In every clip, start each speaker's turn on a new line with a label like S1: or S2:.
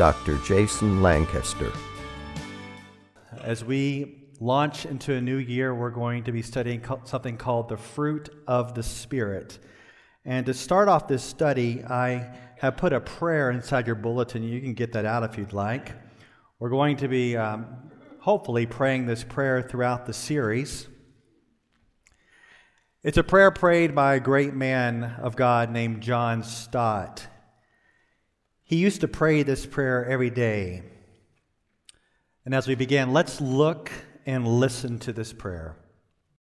S1: Dr. Jason Lancaster.
S2: As we launch into a new year, we're going to be studying something called the fruit of the Spirit. And to start off this study, I have put a prayer inside your bulletin. You can get that out if you'd like. We're going to be um, hopefully praying this prayer throughout the series. It's a prayer prayed by a great man of God named John Stott. He used to pray this prayer every day. And as we begin, let's look and listen to this prayer.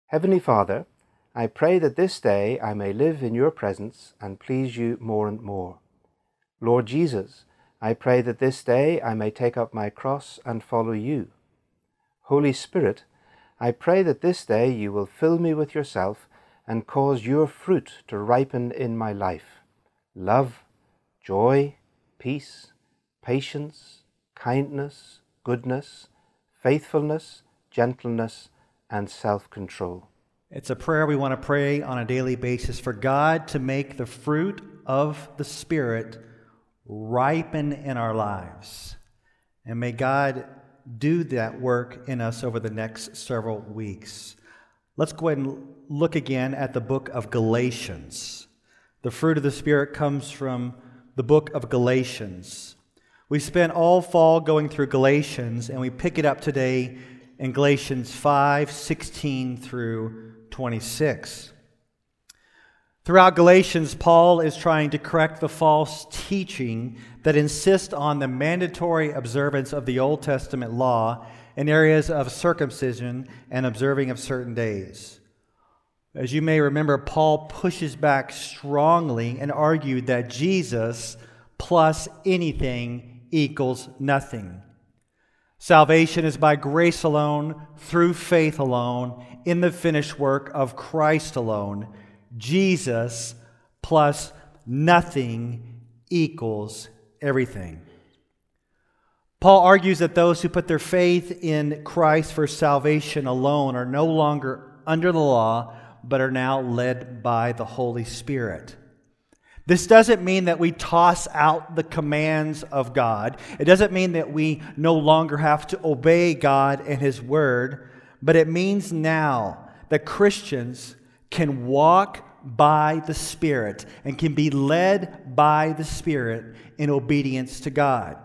S3: Heavenly Father, I pray that this day I may live in your presence and please you more and more. Lord Jesus, I pray that this day I may take up my cross and follow you. Holy Spirit, I pray that this day you will fill me with yourself and cause your fruit to ripen in my life love, joy, peace, patience, kindness, goodness, faithfulness, gentleness, and self control.
S2: It's a prayer we want to pray on a daily basis for God to make the fruit of the Spirit ripen in our lives. And may God do that work in us over the next several weeks. Let's go ahead and look again at the book of Galatians. The fruit of the Spirit comes from the book of Galatians. We spent all fall going through Galatians, and we pick it up today in Galatians 5 16 through 26. Throughout Galatians, Paul is trying to correct the false teaching that insists on the mandatory observance of the Old Testament law in areas of circumcision and observing of certain days. As you may remember, Paul pushes back strongly and argued that Jesus plus anything equals nothing. Salvation is by grace alone, through faith alone, in the finished work of Christ alone. Jesus plus nothing equals everything. Paul argues that those who put their faith in Christ for salvation alone are no longer under the law but are now led by the Holy Spirit. This doesn't mean that we toss out the commands of God. It doesn't mean that we no longer have to obey God and His Word, but it means now that Christians can walk by the Spirit and can be led by the Spirit in obedience to God.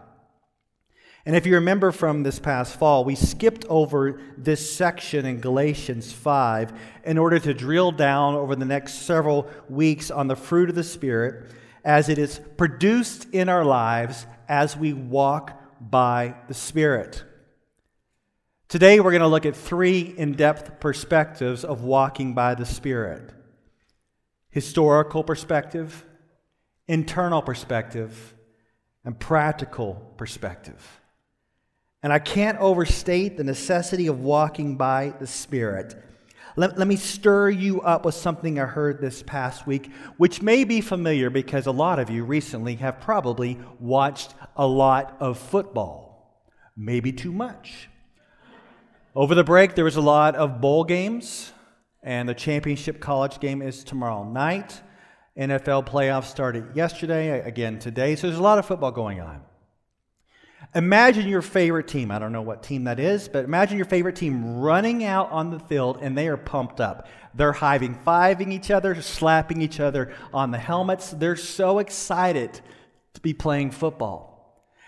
S2: And if you remember from this past fall, we skipped over this section in Galatians 5 in order to drill down over the next several weeks on the fruit of the Spirit as it is produced in our lives as we walk by the Spirit. Today, we're going to look at three in depth perspectives of walking by the Spirit historical perspective, internal perspective, and practical perspective. And I can't overstate the necessity of walking by the Spirit. Let, let me stir you up with something I heard this past week, which may be familiar because a lot of you recently have probably watched a lot of football, maybe too much. Over the break, there was a lot of bowl games, and the championship college game is tomorrow night. NFL playoffs started yesterday, again today, so there's a lot of football going on. Imagine your favorite team. I don't know what team that is, but imagine your favorite team running out on the field and they are pumped up. They're hiving fiving each other, slapping each other on the helmets. They're so excited to be playing football.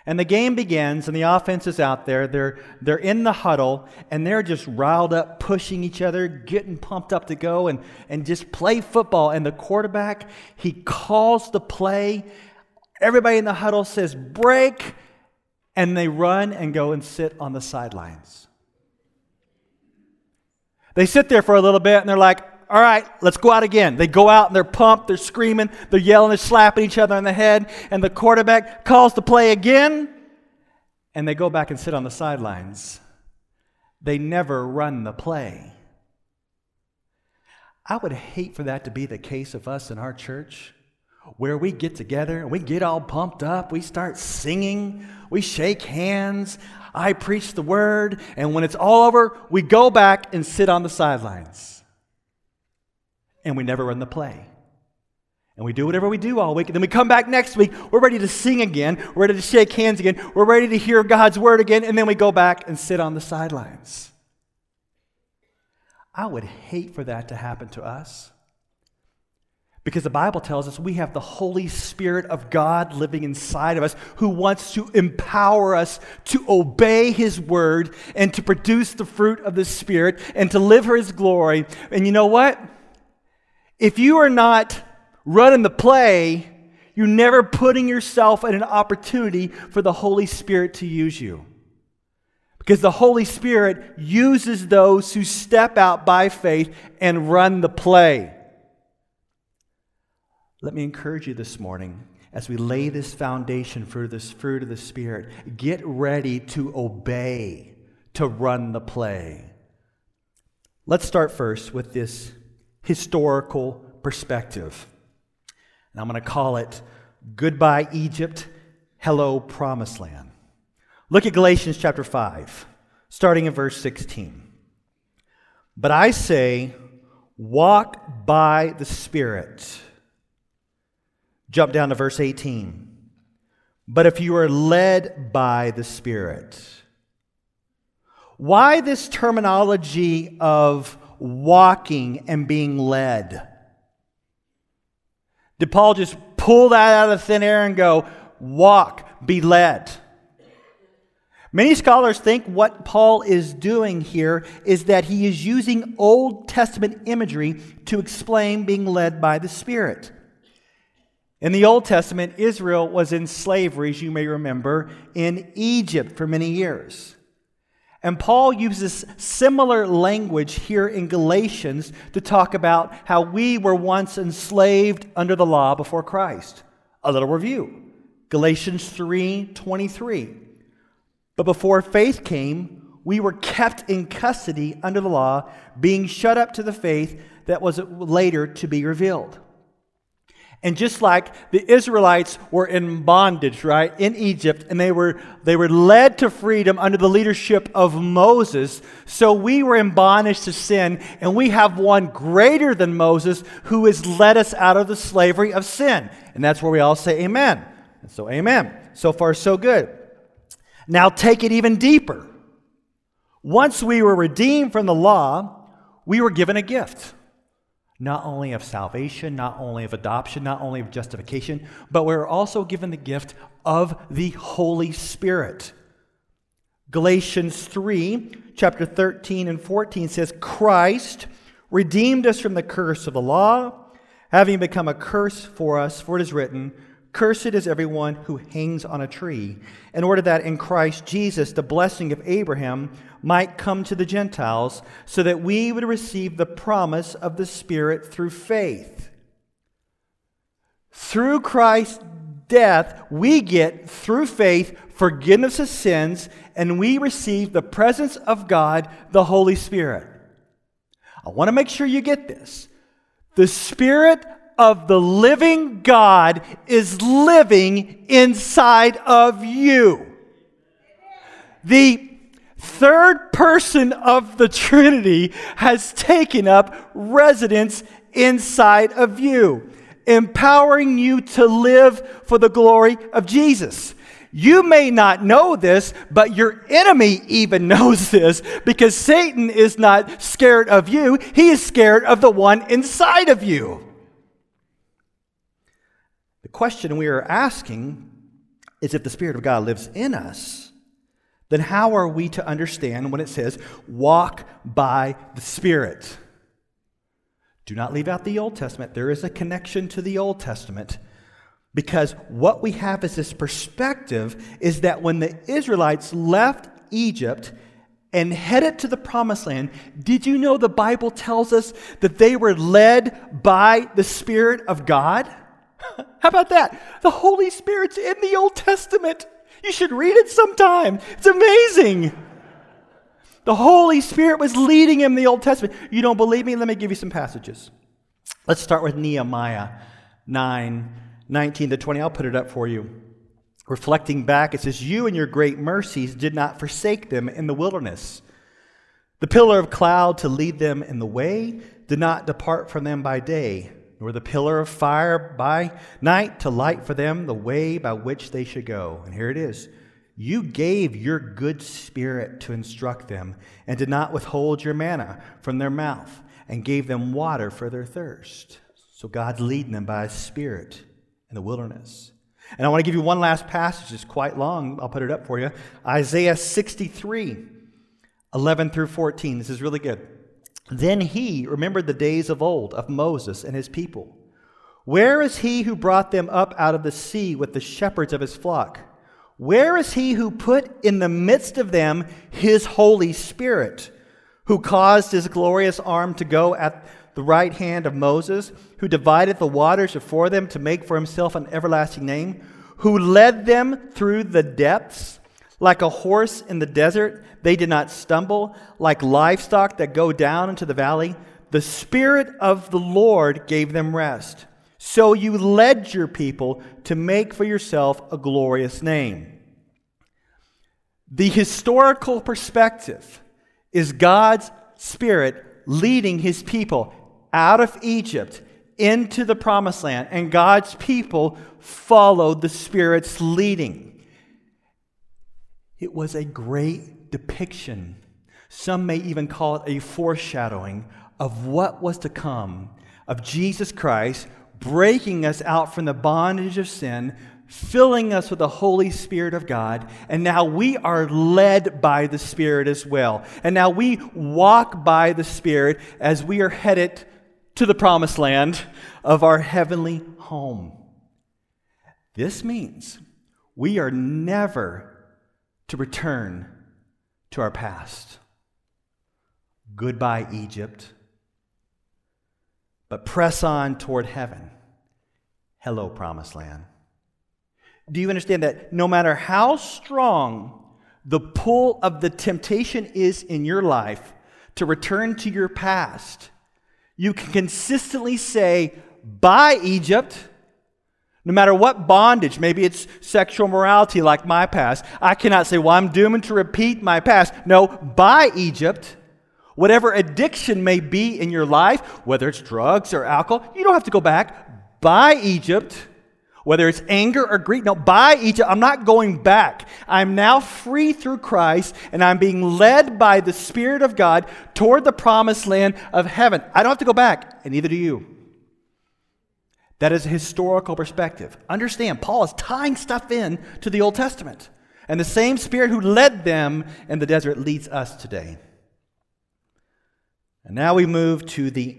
S2: And the game begins, and the offense is out there. They're, they're in the huddle, and they're just riled up, pushing each other, getting pumped up to go and, and just play football. And the quarterback, he calls the play. Everybody in the huddle says, break and they run and go and sit on the sidelines. They sit there for a little bit and they're like, all right, let's go out again. They go out and they're pumped, they're screaming, they're yelling, they're slapping each other on the head, and the quarterback calls the play again, and they go back and sit on the sidelines. They never run the play. I would hate for that to be the case of us in our church, where we get together and we get all pumped up, we start singing, we shake hands, I preach the word, and when it's all over, we go back and sit on the sidelines. And we never run the play. And we do whatever we do all week. And then we come back next week. We're ready to sing again. We're ready to shake hands again. We're ready to hear God's word again. And then we go back and sit on the sidelines. I would hate for that to happen to us. Because the Bible tells us we have the Holy Spirit of God living inside of us who wants to empower us to obey His word and to produce the fruit of the Spirit and to live for His glory. And you know what? If you are not running the play, you're never putting yourself in an opportunity for the Holy Spirit to use you. Because the Holy Spirit uses those who step out by faith and run the play. Let me encourage you this morning as we lay this foundation for this fruit of the Spirit. Get ready to obey, to run the play. Let's start first with this historical perspective. And I'm going to call it Goodbye Egypt, Hello Promised Land. Look at Galatians chapter 5, starting in verse 16. But I say, walk by the Spirit. Jump down to verse 18. But if you are led by the Spirit, why this terminology of walking and being led? Did Paul just pull that out of thin air and go, walk, be led? Many scholars think what Paul is doing here is that he is using Old Testament imagery to explain being led by the Spirit. In the Old Testament, Israel was in slavery, as you may remember, in Egypt for many years. And Paul uses similar language here in Galatians to talk about how we were once enslaved under the law before Christ. A little review. Galatians 3:23. But before faith came, we were kept in custody under the law, being shut up to the faith that was later to be revealed. And just like the Israelites were in bondage, right, in Egypt, and they were, they were led to freedom under the leadership of Moses, so we were in bondage to sin, and we have one greater than Moses who has led us out of the slavery of sin. And that's where we all say amen. And so, amen. So far, so good. Now, take it even deeper. Once we were redeemed from the law, we were given a gift not only of salvation, not only of adoption, not only of justification, but we're also given the gift of the Holy Spirit. Galatians 3, chapter 13 and 14 says, Christ redeemed us from the curse of the law, having become a curse for us, for it is written, Cursed is everyone who hangs on a tree, in order that in Christ Jesus the blessing of Abraham might come to the Gentiles, so that we would receive the promise of the Spirit through faith. Through Christ's death, we get, through faith, forgiveness of sins, and we receive the presence of God, the Holy Spirit. I want to make sure you get this. The Spirit of the living God is living inside of you. The third person of the Trinity has taken up residence inside of you, empowering you to live for the glory of Jesus. You may not know this, but your enemy even knows this because Satan is not scared of you, he is scared of the one inside of you The question we are asking is if the Spirit of God lives in us, then how are we to understand when it says, walk by the Spirit? Do not leave out the Old Testament. There is a connection to the Old Testament. Because what we have as this perspective is that when the Israelites left Egypt and headed to the promised land, did you know the Bible tells us that they were led by the Spirit of God? How about that? The Holy Spirit's in the Old Testament. You should read it sometime. It's amazing. The Holy Spirit was leading him in the Old Testament. You don't believe me? Let me give you some passages. Let's start with Nehemiah 9 19 to 20. I'll put it up for you. Reflecting back, it says, You and your great mercies did not forsake them in the wilderness. The pillar of cloud to lead them in the way did not depart from them by day, nor the pillar of fire by night to light for them the way by which they should go. And here it is. You gave your good spirit to instruct them, and did not withhold your manna from their mouth, and gave them water for their thirst. So God's leading them by His Spirit in the wilderness. And I want to give you one last passage. It's quite long. I'll put it up for you. Isaiah 63, 11 through 14. This is really good. Then he remembered the days of old of Moses and his people. Where is he who brought them up out of the sea with the shepherds of his flock? Where is he who put in the midst of them his Holy Spirit, who caused his glorious arm to go at the right hand of Moses, who divided the waters before them to make for himself an everlasting name, who led them through the depths? Like a horse in the desert, they did not stumble. Like livestock that go down into the valley, the Spirit of the Lord gave them rest. So you led your people to make for yourself a glorious name. The historical perspective is God's Spirit leading his people out of Egypt into the promised land, and God's people followed the Spirit's leading. It was a great depiction. Some may even call it a foreshadowing of what was to come of Jesus Christ breaking us out from the bondage of sin, filling us with the Holy Spirit of God, and now we are led by the Spirit as well. And now we walk by the Spirit as we are headed to the promised land of our heavenly home. This means we are never to return to our past. Goodbye, Egypt but press on toward heaven. Hello, promised land. Do you understand that no matter how strong the pull of the temptation is in your life to return to your past, you can consistently say, Bye, Egypt. No matter what bondage, maybe it's sexual morality like my past, I cannot say, Well, I'm doomed to repeat my past. No, bye Egypt. Whatever addiction may be in your life, whether it's drugs or alcohol, you don't have to go back. Bye Egypt. Whether it's anger or greed, no, bye Egypt. I'm not going back. I'm now free through Christ, and I'm being led by the Spirit of God toward the promised land of heaven. I don't have to go back, and neither do you. That is a historical perspective. Understand, Paul is tying stuff in to the Old Testament. And the same Spirit who led them in the desert leads us today. And now we move to the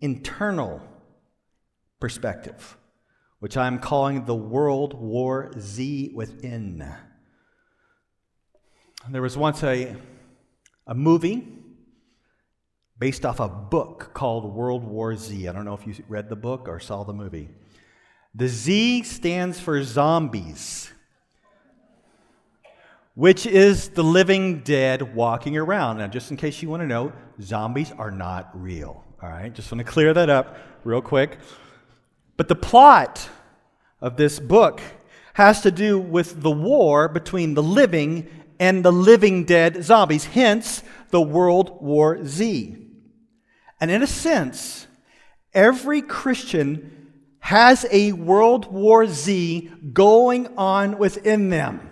S2: internal perspective, which I'm calling the World War Z within. There was once a, a movie based off a book called World War Z. I don't know if you read the book or saw the movie. The Z stands for zombies which is the living dead walking around. Now, just in case you want to know, zombies are not real. All right, just want to clear that up real quick. But the plot of this book has to do with the war between the living and the living dead zombies, hence the World War Z. And in a sense, every Christian has a World War Z going on within them.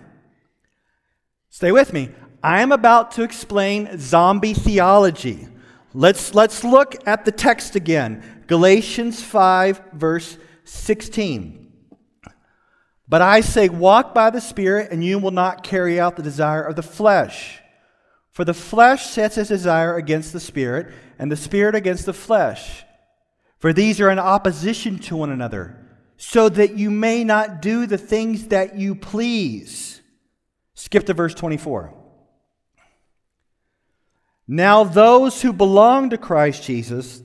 S2: Stay with me. I am about to explain zombie theology. Let's, let's look at the text again Galatians 5, verse 16. But I say, walk by the Spirit, and you will not carry out the desire of the flesh. For the flesh sets its desire against the Spirit, and the Spirit against the flesh. For these are in opposition to one another, so that you may not do the things that you please. Skip to verse 24. Now, those who belong to Christ Jesus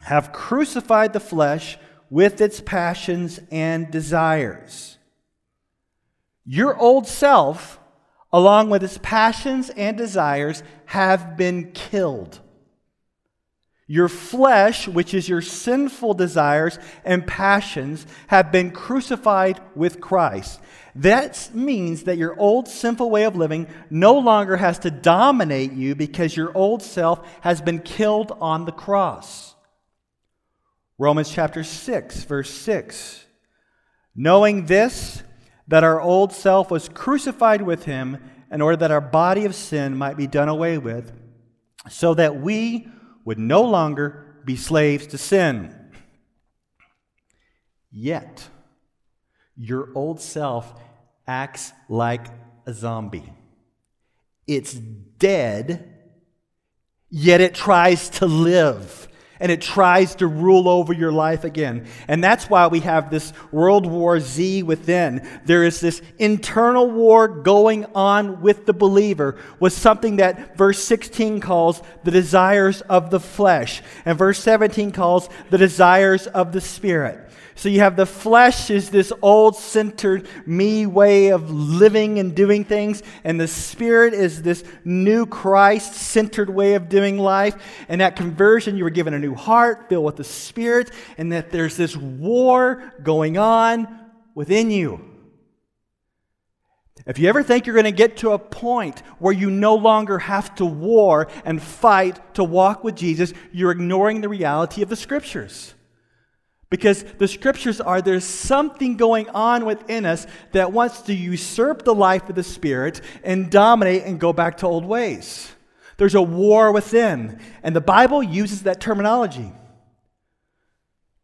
S2: have crucified the flesh with its passions and desires. Your old self, along with its passions and desires, have been killed. Your flesh, which is your sinful desires and passions, have been crucified with Christ. That means that your old sinful way of living no longer has to dominate you because your old self has been killed on the cross. Romans chapter 6, verse 6. Knowing this, that our old self was crucified with him in order that our body of sin might be done away with, so that we would no longer be slaves to sin. Yet, your old self acts like a zombie. It's dead, yet it tries to live and it tries to rule over your life again. And that's why we have this World War Z within. There is this internal war going on with the believer, with something that verse 16 calls the desires of the flesh, and verse 17 calls the desires of the spirit. So you have the flesh is this old centered me way of living and doing things, and the spirit is this new Christ centered way of doing life. And that conversion, you were given a new heart filled with the spirit, and that there's this war going on within you. If you ever think you're going to get to a point where you no longer have to war and fight to walk with Jesus, you're ignoring the reality of the scriptures. Because the scriptures are there's something going on within us that wants to usurp the life of the Spirit and dominate and go back to old ways. There's a war within, and the Bible uses that terminology.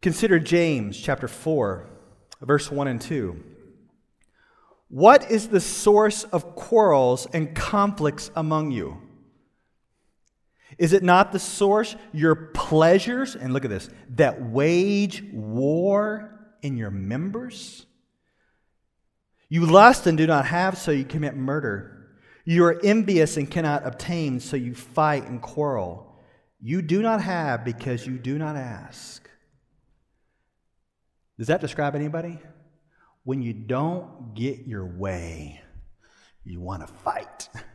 S2: Consider James chapter 4, verse 1 and 2. What is the source of quarrels and conflicts among you? Is it not the source, your pleasures, and look at this, that wage war in your members? You lust and do not have, so you commit murder. You are envious and cannot obtain, so you fight and quarrel. You do not have because you do not ask. Does that describe anybody? When you don't get your way, you want to fight.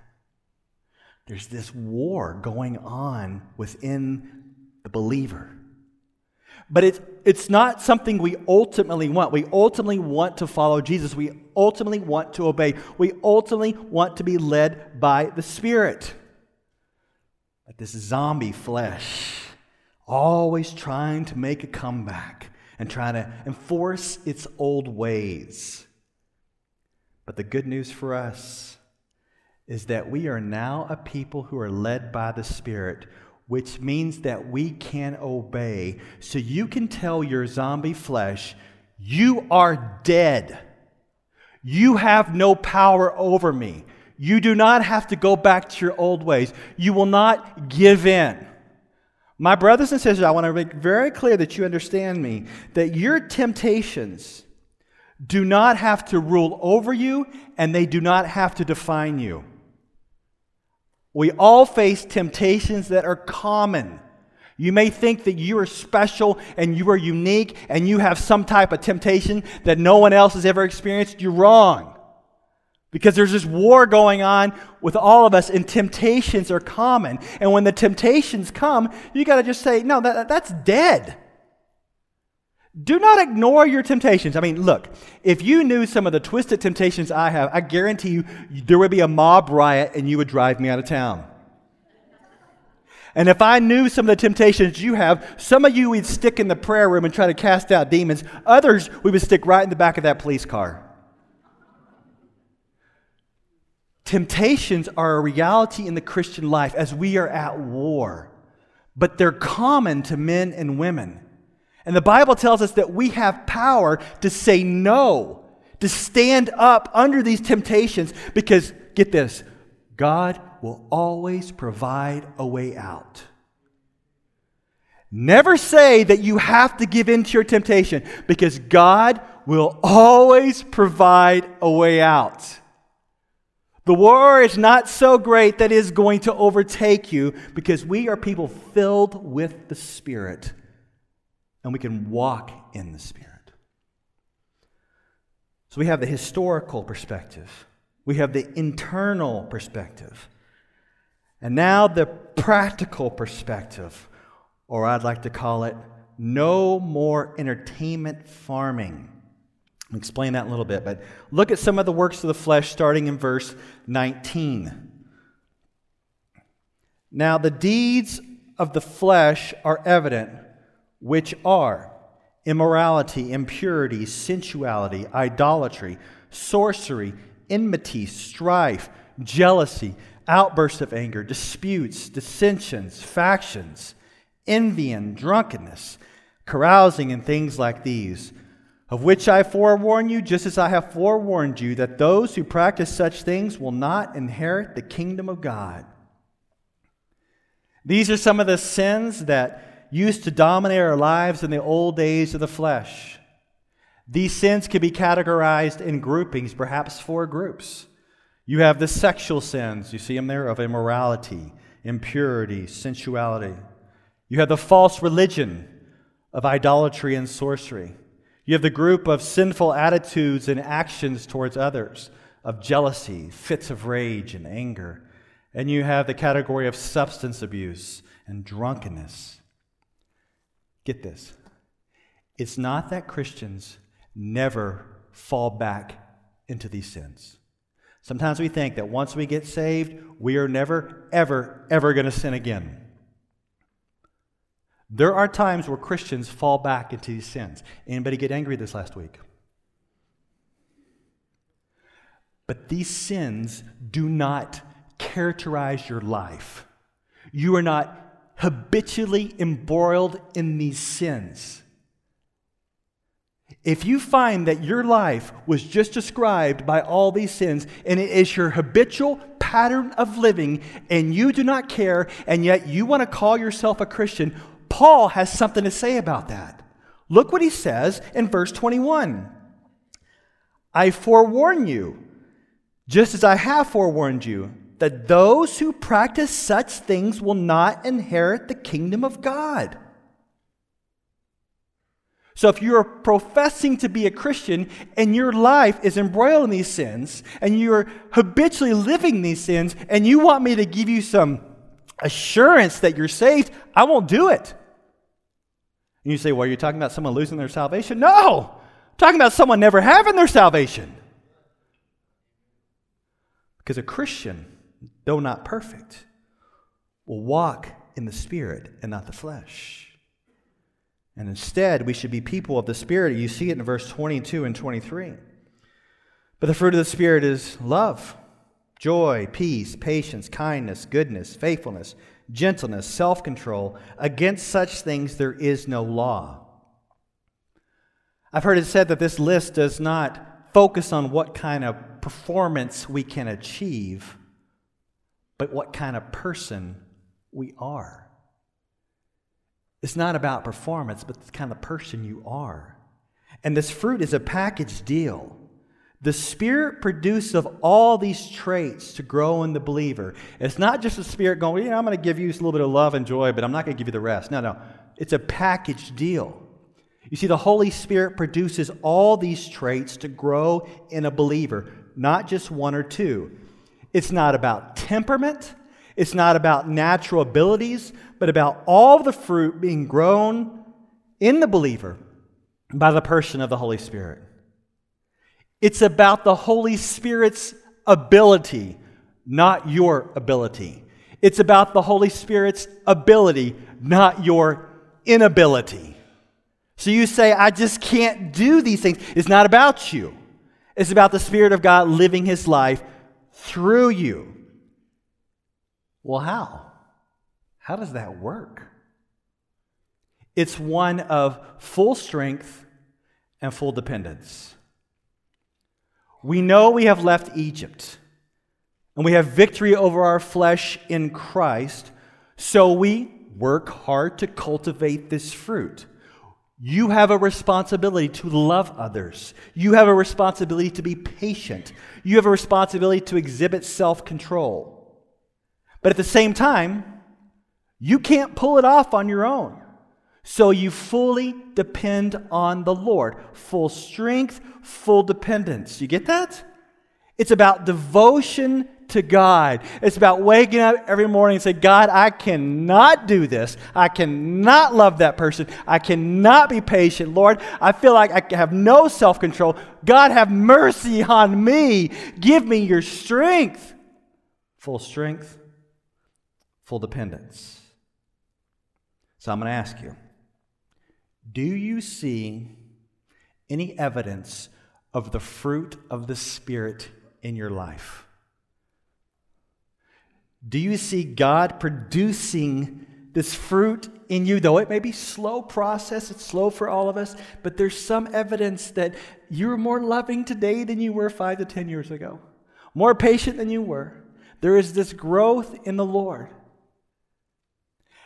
S2: There's this war going on within the believer. But it's, it's not something we ultimately want. We ultimately want to follow Jesus. We ultimately want to obey. We ultimately want to be led by the Spirit. But this zombie flesh, always trying to make a comeback and trying to enforce its old ways. But the good news for us is that we are now a people who are led by the Spirit, which means that we can obey. So you can tell your zombie flesh, you are dead. You have no power over me. You do not have to go back to your old ways. You will not give in. My brothers and sisters, I want to make very clear that you understand me, that your temptations do not have to rule over you and they do not have to define you. We all face temptations that are common. You may think that you are special and you are unique and you have some type of temptation that no one else has ever experienced. You're wrong. Because there's this war going on with all of us, and temptations are common. And when the temptations come, you got to just say, no, that, that's dead. Do not ignore your temptations. I mean, look, if you knew some of the twisted temptations I have, I guarantee you there would be a mob riot and you would drive me out of town. And if I knew some of the temptations you have, some of you we'd stick in the prayer room and try to cast out demons. Others we would stick right in the back of that police car. Temptations are a reality in the Christian life as we are at war, but they're common to men and women. And the Bible tells us that we have power to say no, to stand up under these temptations, because get this God will always provide a way out. Never say that you have to give in to your temptation, because God will always provide a way out. The war is not so great that is going to overtake you because we are people filled with the Spirit and we can walk in the Spirit. So we have the historical perspective, we have the internal perspective, and now the practical perspective, or I'd like to call it no more entertainment farming. I'll explain that in a little bit, but look at some of the works of the flesh starting in verse 19. Now, the deeds of the flesh are evident, which are immorality, impurity, sensuality, idolatry, sorcery, enmity, strife, jealousy, outbursts of anger, disputes, dissensions, factions, envy, and drunkenness, carousing, and things like these, of which I forewarn you, just as I have forewarned you, that those who practice such things will not inherit the kingdom of God. These are some of the sins that used to dominate our lives in the old days of the flesh. These sins can be categorized in groupings, perhaps four groups. You have the sexual sins, you see them there, of immorality, impurity, sensuality. You have the false religion of idolatry and sorcery. You have the group of sinful attitudes and actions towards others, of jealousy, fits of rage, and anger. And you have the category of substance abuse and drunkenness. Get this it's not that Christians never fall back into these sins. Sometimes we think that once we get saved, we are never, ever, ever going to sin again. There are times where Christians fall back into these sins. Anybody get angry this last week? But these sins do not characterize your life. You are not habitually embroiled in these sins. If you find that your life was just described by all these sins and it is your habitual pattern of living and you do not care and yet you want to call yourself a Christian, Paul has something to say about that. Look what he says in verse 21 I forewarn you, just as I have forewarned you, that those who practice such things will not inherit the kingdom of God. So, if you're professing to be a Christian and your life is embroiled in these sins and you're habitually living these sins and you want me to give you some assurance that you're saved, I won't do it. And you say, well, are you're talking about someone losing their salvation? No! I'm talking about someone never having their salvation. Because a Christian though not perfect, will walk in the Spirit and not the flesh. And instead, we should be people of the Spirit. You see it in verse 22 and 23. But the fruit of the Spirit is love, joy, peace, patience, kindness, goodness, faithfulness, gentleness, self control. Against such things there is no law. I've heard it said that this list does not focus on what kind of performance we can achieve, but what kind of person we are. It's not about performance, but the kind of person you are. And this fruit is a package deal. The Spirit produces all these traits to grow in the believer. It's not just the Spirit going, you know, I'm going to give you a little bit of love and joy, but I'm not going to give you the rest. No, no. It's a package deal. You see, the Holy Spirit produces all these traits to grow in a believer, not just one or two. It's not about temperament. It's not about natural abilities, but about all the fruit being grown in the believer by the person of the Holy Spirit. It's about the Holy Spirit's ability, not your ability. It's about the Holy Spirit's ability, not your inability. So you say, I just can't do these things. It's not about you, it's about the Spirit of God living His life through you. Well, how? How does that work? It's one of full strength and full dependence. We know we have left Egypt and we have victory over our flesh in Christ, so we work hard to cultivate this fruit. You have a responsibility to love others. You have a responsibility to be patient. You have a responsibility to exhibit self control. But at the same time, you can't pull it off on your own. So you fully depend on the Lord. Full strength, full dependence. You get that? It's about devotion to God. It's about waking up every morning and say, God, I cannot do this. I cannot love that person. I cannot be patient. Lord, I feel like I have no self control. God, have mercy on me. Give me your strength. Full strength, full dependence. So I'm going to ask you do you see any evidence of the fruit of the Spirit in your life? Do you see God producing this fruit in you, though it may be slow process, it's slow for all of us, but there's some evidence that you're more loving today than you were five to ten years ago, more patient than you were. There is this growth in the Lord.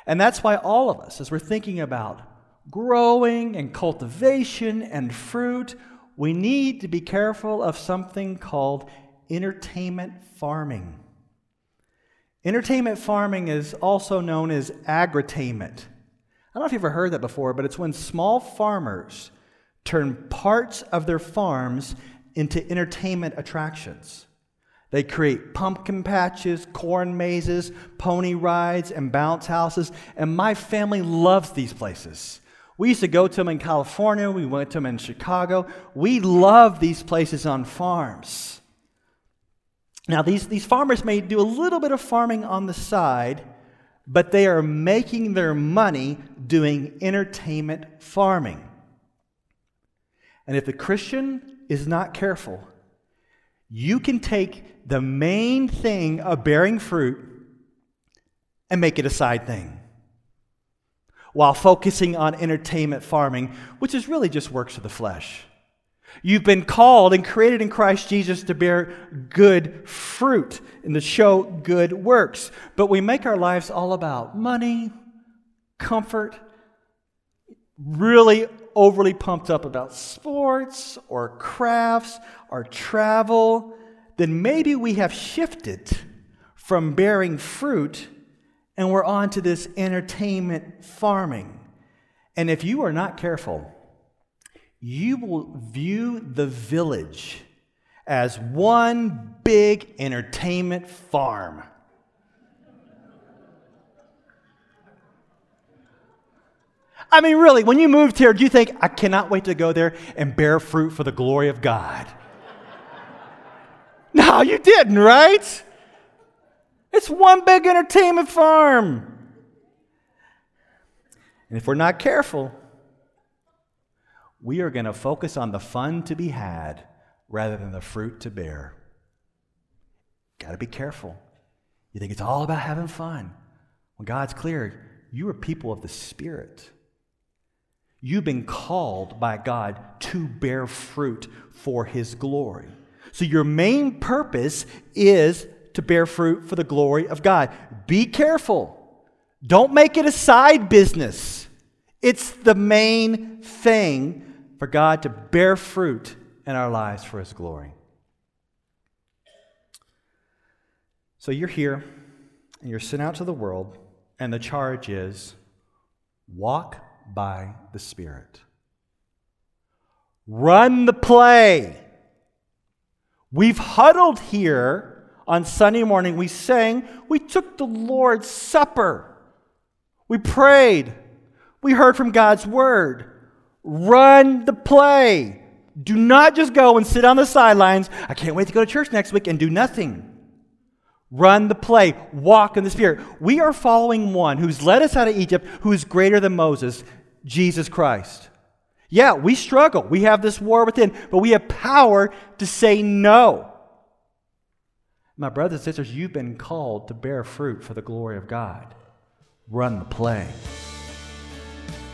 S2: And that's why all of us, as we're thinking about growing and cultivation and fruit, we need to be careful of something called entertainment farming. Entertainment farming is also known as agritainment. I don't know if you've ever heard that before, but it's when small farmers turn parts of their farms into entertainment attractions. They create pumpkin patches, corn mazes, pony rides, and bounce houses, and my family loves these places. We used to go to them in California, we went to them in Chicago. We love these places on farms. Now, these, these farmers may do a little bit of farming on the side, but they are making their money doing entertainment farming. And if the Christian is not careful, you can take the main thing of bearing fruit and make it a side thing while focusing on entertainment farming, which is really just works of the flesh. You've been called and created in Christ Jesus to bear good fruit and to show good works. But we make our lives all about money, comfort, really overly pumped up about sports or crafts or travel. Then maybe we have shifted from bearing fruit and we're on to this entertainment farming. And if you are not careful, you will view the village as one big entertainment farm. I mean, really, when you moved here, do you think, I cannot wait to go there and bear fruit for the glory of God? no, you didn't, right? It's one big entertainment farm. And if we're not careful, we are going to focus on the fun to be had rather than the fruit to bear. Got to be careful. You think it's all about having fun. When God's clear, you are people of the Spirit. You've been called by God to bear fruit for His glory. So, your main purpose is to bear fruit for the glory of God. Be careful. Don't make it a side business. It's the main thing for God to bear fruit in our lives for His glory. So you're here and you're sent out to the world, and the charge is walk by the Spirit. Run the play. We've huddled here on Sunday morning. We sang, we took the Lord's Supper, we prayed, we heard from God's Word. Run the play. Do not just go and sit on the sidelines. I can't wait to go to church next week and do nothing. Run the play. Walk in the Spirit. We are following one who's led us out of Egypt, who is greater than Moses, Jesus Christ. Yeah, we struggle. We have this war within, but we have power to say no. My brothers and sisters, you've been called to bear fruit for the glory of God. Run the play.